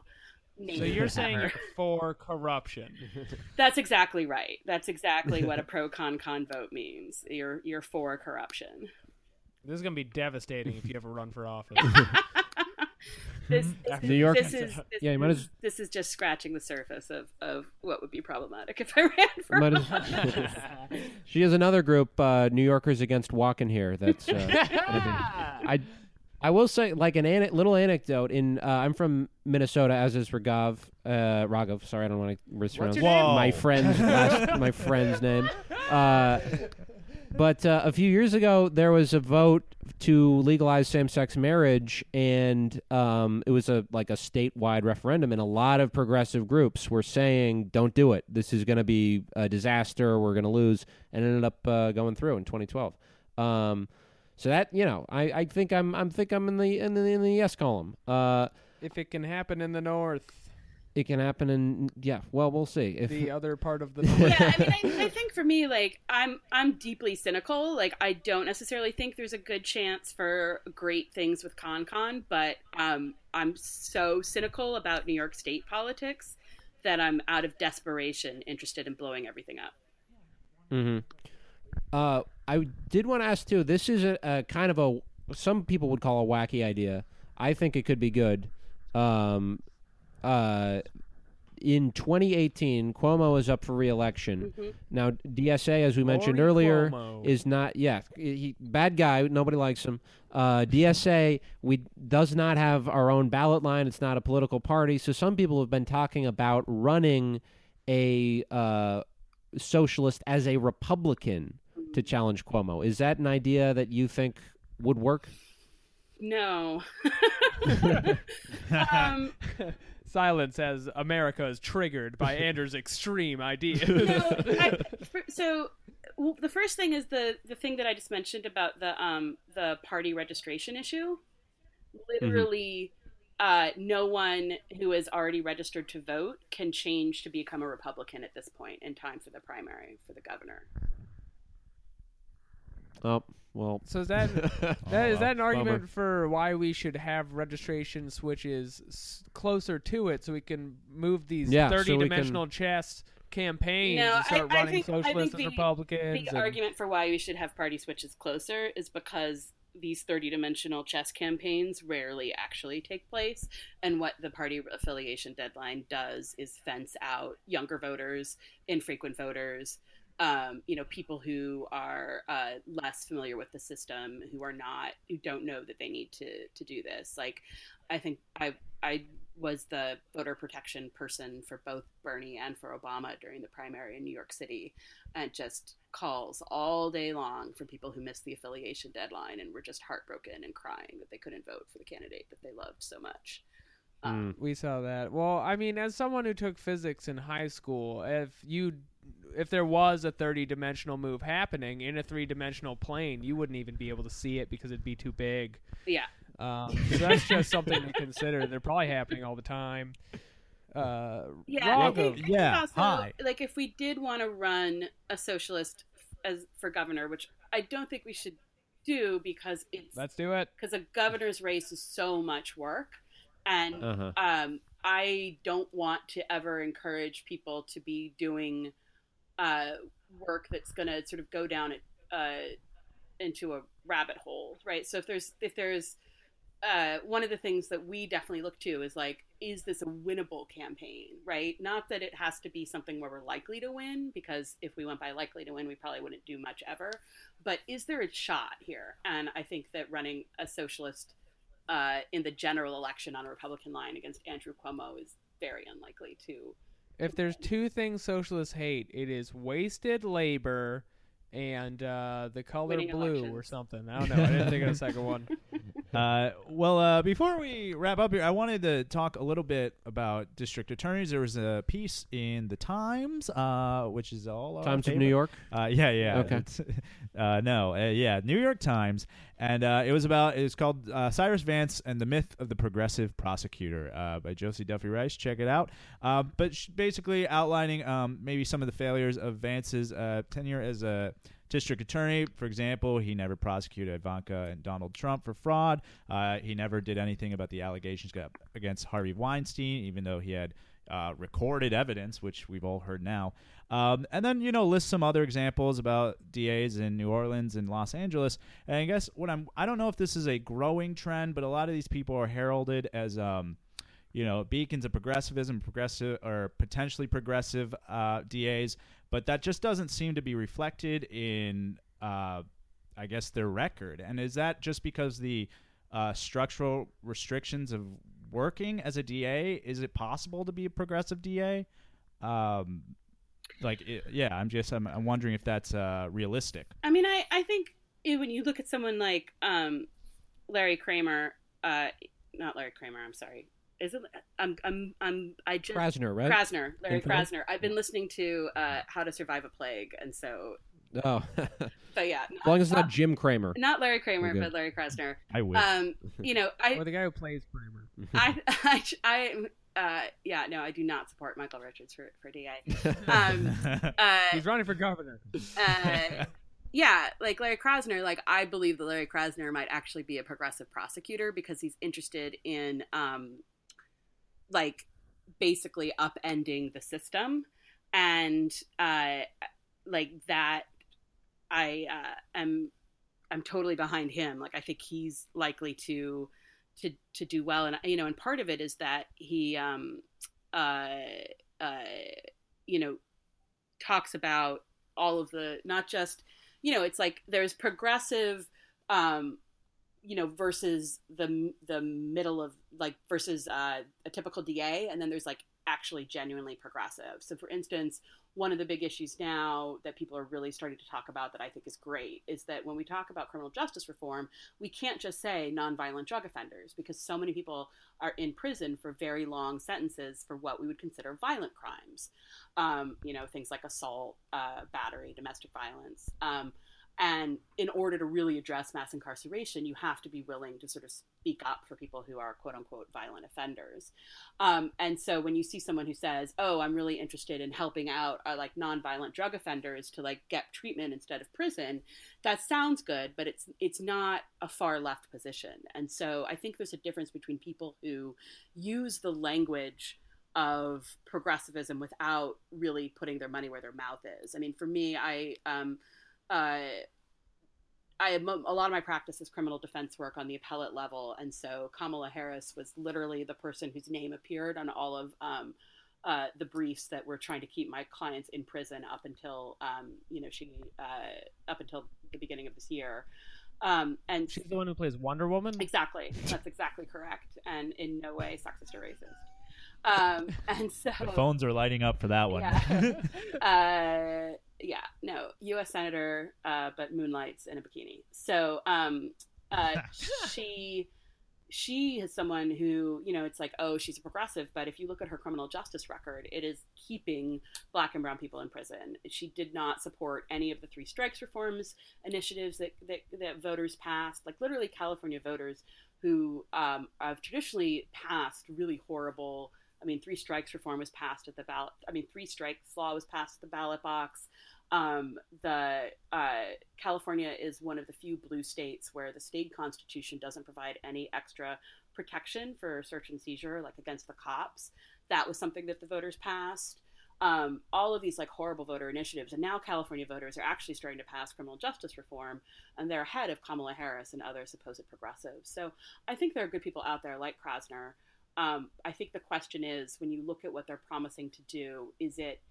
name. So you're saying you're for corruption. That's exactly right. That's exactly what a pro con con vote means. You're you're for corruption. This is gonna be devastating if you ever run for office. This, Mhm. this, New York- This is this, Yeah, you might as- this is just scratching the surface of, of what would be problematic if I ran for Might as- office. She has another group, uh, New Yorkers Against Walking Here. That's uh, I. I will say, like an ane- little anecdote. In uh, I'm from Minnesota, as is Raghav. Uh, Raghav. Sorry, I don't want to mispronounce my friend's last, my friend's name. But uh, a few years ago, there was a vote to legalize same-sex marriage, and um, it was a like a statewide referendum, and a lot of progressive groups were saying, "Don't do it. This is going to be a disaster. We're going to lose," and ended up uh, going through in 2012. Um, so that you know, I, I think I'm I'm think I'm in the in the in the yes column. Uh, if it can happen in the north, it can happen, in yeah. Well, we'll see. If the other part of the yeah, I mean, I, I think for me, like, I'm I'm deeply cynical. Like, I don't necessarily think there's a good chance for great things with ConCon, but um, I'm so cynical about New York State politics that I'm out of desperation interested in blowing everything up. mm-hmm Uh, I did want to ask too. This is a, a kind of a some people would call a wacky idea. I think it could be good. Um, uh, in 2018, Cuomo is up for re-election. Mhm. Now, DSA, as we mentioned earlier, Cuomo. is not. Yeah, he, bad guy. Nobody likes him. Uh, DSA we does not have our own ballot line. It's not a political party. So some people have been talking about running a uh, socialist as a Republican to challenge Cuomo. Is that an idea that you think would work? No. um, Silence as America is triggered by Anders' extreme ideas. no, I, for, so well, the first thing is the the thing that I just mentioned about the um the party registration issue. Literally, uh, no one who is already registered to vote can change to become a Republican at this point in time for the primary for the governor. Oh well. So is that that is Oh, that an argument bummer. for why we should have registration switches s- closer to it so we can move these Yeah, so we thirty can- dimensional chess campaigns No, and start I- I running think- I think socialists the- and Republicans? The and- argument for why we should have party switches closer is because these 30 dimensional chess campaigns rarely actually take place. And what the party affiliation deadline does is fence out younger voters, infrequent voters, um, you know, people who are uh, less familiar with the system, who are not, who don't know that they need to, to do this. Like, I think I, I was the voter protection person for both Bernie and for Obama during the primary in New York City and just calls all day long from people who missed the affiliation deadline and were just heartbroken and crying that they couldn't vote for the candidate that they loved so much. Um, Mm. We saw that. Well, I mean, as someone who took physics in high school, if you if there was a 30-dimensional move happening in a three-dimensional plane, you wouldn't even be able to see it because it'd be too big. Yeah. Um, so that's just something to consider. They're probably happening all the time. Uh, Yeah, I think, I think yeah, also, hi. like if we did want to run a socialist as for governor, which I don't think we should do because it's let's do it. because a governor's race is so much work, and Uh-huh. um, I don't want to ever encourage people to be doing uh, work that's going to sort of go down it uh, into a rabbit hole, right? So if there's if there's uh, one of the things that we definitely look to is like, is this a winnable campaign, right? Not that it has to be something where we're likely to win, because if we went by likely to win, we probably wouldn't do much ever. But is there a shot here? And I think that running a socialist uh, in the general election on a Republican line against Andrew Cuomo is very unlikely to. If there's two things socialists hate, it is wasted labor and uh, the color Winning blue or something. I don't know. I didn't think of the second one. Uh, well, uh, before we wrap up here, I wanted to talk a little bit about district attorneys. There was a piece in the Times, uh, which is all Times of New York. Uh, yeah, yeah. Okay. Uh, no, uh, yeah, New York Times, and uh, it was about. It was called uh, Cyrus Vance and the Myth of the Progressive Prosecutor uh, by Josie Duffy Rice. Check it out. But sh- basically outlining um, maybe some of the failures of Vance's uh, tenure as a district attorney, for example, he never prosecuted Ivanka and Donald Trump for fraud. Uh, he never did anything about the allegations against Harvey Weinstein, even though he had uh, recorded evidence, which we've all heard now. Um, and then you know list some other examples about DAs in New Orleans and Los Angeles. And I guess what I'm I don't know if this is a growing trend, but a lot of these people are heralded as um, you know beacons of progressivism, progressive or potentially progressive uh, DAs, but that just doesn't seem to be reflected in uh, I guess their record. And is that just because the uh, structural restrictions of working as a DA? Is it possible to be a progressive DA? Um, like, it, yeah, I'm just I'm, I'm wondering if that's uh, realistic. I mean, I I think when you look at someone like um, Larry Kramer, uh, not Larry Kramer, I'm sorry. Is it? I'm. I'm. I'm. I just Krasner, right? Krasner, Larry Infinite? Krasner. I've been listening to uh, How to Survive a Plague, and so Oh, but yeah, as long as it's not, not Jim Cramer, not Larry Kramer, but Larry Krasner. I wish. Um, you know, I or the guy who plays Kramer. I, I, I, uh, yeah, no, I do not support Michael Richards for for DA. Um, uh, He's running for governor. Uh, yeah, like Larry Krasner, like I believe that Larry Krasner might actually be a progressive prosecutor because he's interested in, um, like, basically upending the system, and uh, like that I uh, am I'm totally behind him. Like I think he's likely to to to do well, and you know, and part of it is that he um uh uh you know talks about all of the not just you know it's like there's progressive um you know versus the the middle of like versus uh, a typical DA, and then there's like actually genuinely progressive. So, for instance, one of the big issues now that people are really starting to talk about that I think is great is that when we talk about criminal justice reform, we can't just say nonviolent drug offenders because so many people are in prison for very long sentences for what we would consider violent crimes. Um, you know, things like assault, uh, battery, domestic violence. Um, and in order to really address mass incarceration, you have to be willing to sort of speak up for people who are quote unquote violent offenders. Um, and so when you see someone who says, "Oh, I'm really interested in helping out uh, like nonviolent drug offenders to like get treatment instead of prison," that sounds good, but it's it's not a far left position. And so I think there's a difference between people who use the language of progressivism without really putting their money where their mouth is. I mean, for me, I um, uh, I a lot of my practice is criminal defense work on the appellate level, and so Kamala Harris was literally the person whose name appeared on all of um, uh, the briefs that were trying to keep my clients in prison up until um, you know she uh, up until the beginning of this year. Um, and she's the one who plays Wonder Woman. Exactly, that's exactly correct, and in no way sexist or racist. Um, and so the phones are lighting up for that one. Yeah. uh, yeah, no, U.S. senator, uh, but moonlights in a bikini. So um, uh, she she is someone who you know it's like oh she's a progressive but if you look at her criminal justice record it is keeping black and brown people in prison she did not support any of the three strikes reforms initiatives that that, that voters passed like literally california voters who um, have traditionally passed really horrible I mean, three strikes reform was passed at the ballot. I mean, three strikes law was passed at the ballot box. Um, the uh, California is one of the few blue states where the state constitution doesn't provide any extra protection for search and seizure, like against the cops. That was something that the voters passed. Um, all of these like horrible voter initiatives, and now California voters are actually starting to pass criminal justice reform, and they're ahead of Kamala Harris and other supposed progressives. So I think there are good people out there like Krasner um, I think the question is when you look at what they're promising to do, is it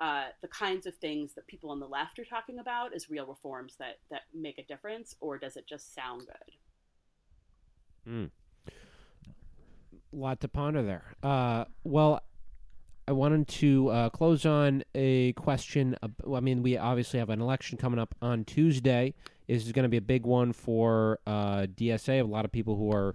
uh, the kinds of things that people on the left are talking about as real reforms that that make a difference, or does it just sound good? Hmm. Lot to ponder there. Uh, well, I wanted to uh, close on a question. I mean, we obviously have an election coming up on Tuesday. This is going to be a big one for uh, DSA. A lot of people who are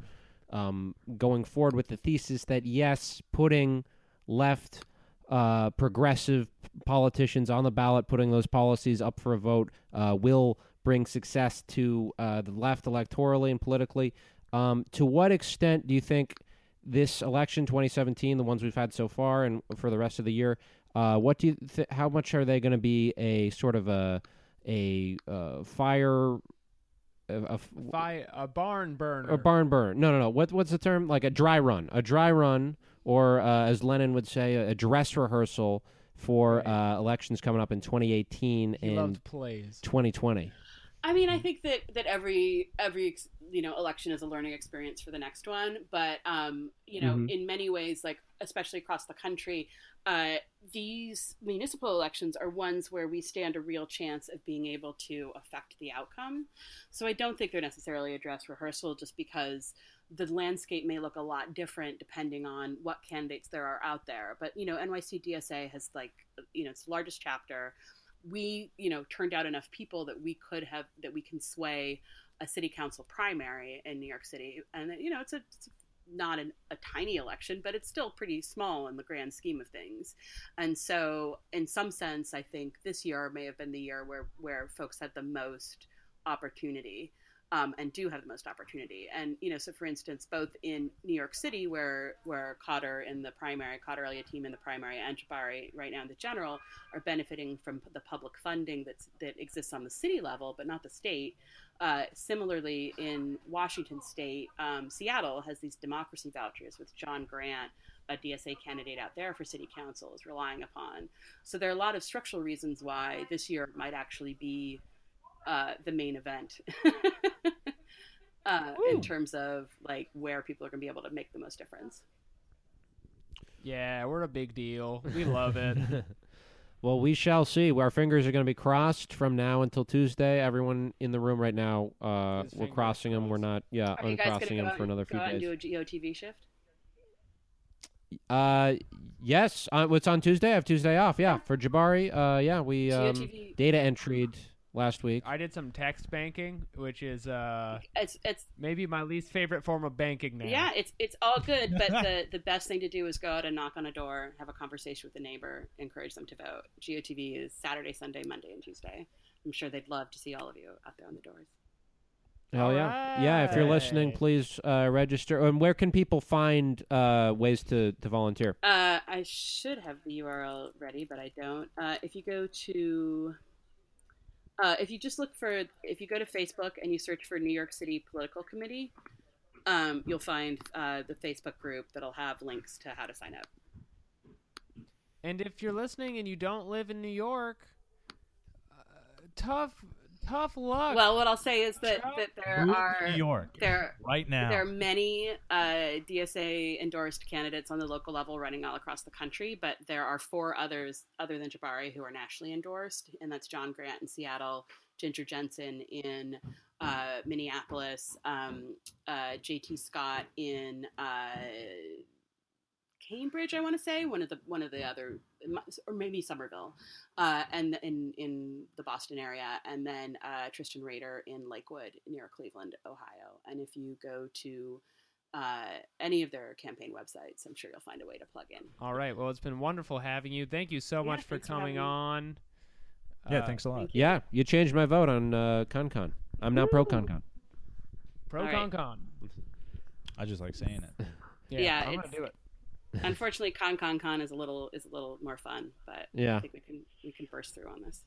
um, going forward with the thesis that yes, putting left uh, progressive politicians on the ballot, putting those policies up for a vote, uh, will bring success to uh, the left electorally and politically. Um, to what extent do you think this election, 2017, the ones we've had so far, and for the rest of the year, uh, what do you th- how much are they going to be a sort of a a uh, fire. A, a f- Fi- a barn burner. a barn burn. No, no, no. What what's the term? Like a dry run. A dry run, or uh, as Lenin would say, a, a dress rehearsal for Right. uh, elections coming up in 2018 He and loved plays. 2020. I mean, I think that that every every you know election is a learning experience for the next one. But um, you know, Mhm. in many ways, like especially across the country, uh, these municipal elections are ones where we stand a real chance of being able to affect the outcome. So I don't think they're necessarily a dress rehearsal, just because the landscape may look a lot different depending on what candidates there are out there. But you know, NYC DSA has like you know its largest chapter we you know turned out enough people that we could have that we can sway a city council primary in New York City, and you know it's a, it's not an, a tiny election, but it's still pretty small in the grand scheme of things. And so, in some sense, I think this year may have been the year where where folks had the most opportunity. Um, and do have the most opportunity. And you know, so for instance, both in New York City, where where Khader in the primary, Khader El-Yateem in the primary, and Jabari right now in the general, are benefiting from the public funding that's, that exists on the city level, but not the state. Uh, similarly, in Washington state, um, Seattle has these democracy vouchers, with Jon Grant, a DSA candidate out there for city council, is relying upon. So there are a lot of structural reasons why this year might actually be uh, the main event. Uh, in terms of like where people are going to be able to make the most difference. Yeah, we're a big deal. We love it. Well, we shall see. Our fingers are going to be crossed from now until Tuesday. Everyone in the room right now, uh, we're crossing them. We're not, yeah, Are you guys uncrossing going to them go, for out, another go few out and days. do a GOTV shift? Uh, yes. Uh, what's on Tuesday? I have Tuesday off. Yeah, for Jabari. Uh, yeah, we um, GOTV. data entried last week. I did some text banking, which is uh, It's it's maybe my least favorite form of banking now. Yeah, it's it's all good, but the the best thing to do is go out and knock on a door, have a conversation with a neighbor, encourage them to vote. GOTV is Saturday, Sunday, Monday, and Tuesday. I'm sure they'd love to see all of you out there on the doors. Hell yeah, yeah. If you're listening, please uh, register. And where can people find uh, ways to to volunteer? Uh, I should have the URL ready, but I don't. Uh, if you go to, uh, if you just look for, if you go to Facebook and you search for New York City Political Committee, um, you'll find uh, the Facebook group that'll have links to how to sign up. And if you're listening and you don't live in New York, uh, tough, tough luck. Well, what I'll say is that, that there Move are New York there right now. There are many uh, DSA endorsed candidates on the local level running all across the country, but there are four others other than Jabari who are nationally endorsed, and that's Jon Grant in Seattle, Ginger Jentzen in uh, Minneapolis, um, uh, JT Scott in uh, Cambridge, I want to say one of the one of the other, or maybe Somerville, uh, and in in the Boston area, and then uh, Tristan Rader in Lakewood near Cleveland, Ohio. And if you go to uh, any of their campaign websites, I'm sure you'll find a way to plug in. All right. Well, it's been wonderful having you. Thank you so Yeah, much for thanks for having coming on. yeah, Uh, thanks a lot. Thank you. Yeah, you changed my vote on uh, ConCon. I'm now pro ConCon. Pro All right. con con. I just like saying it. Yeah, Yeah, I'm gonna do it. Unfortunately, Con Con Con is a little is a little more fun, but yeah, I think we can we can burst through on this.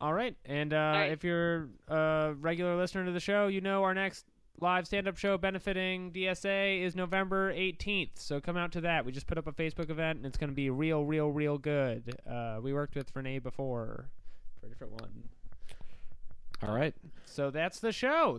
All right. And uh, right. if you're a regular listener to the show, you know our next live stand up show benefiting DSA is November 18th. So come out to that. We just put up a Facebook event and it's going to be real, real, real good. Uh, we worked with Renee before for a different one. All right. So that's the show.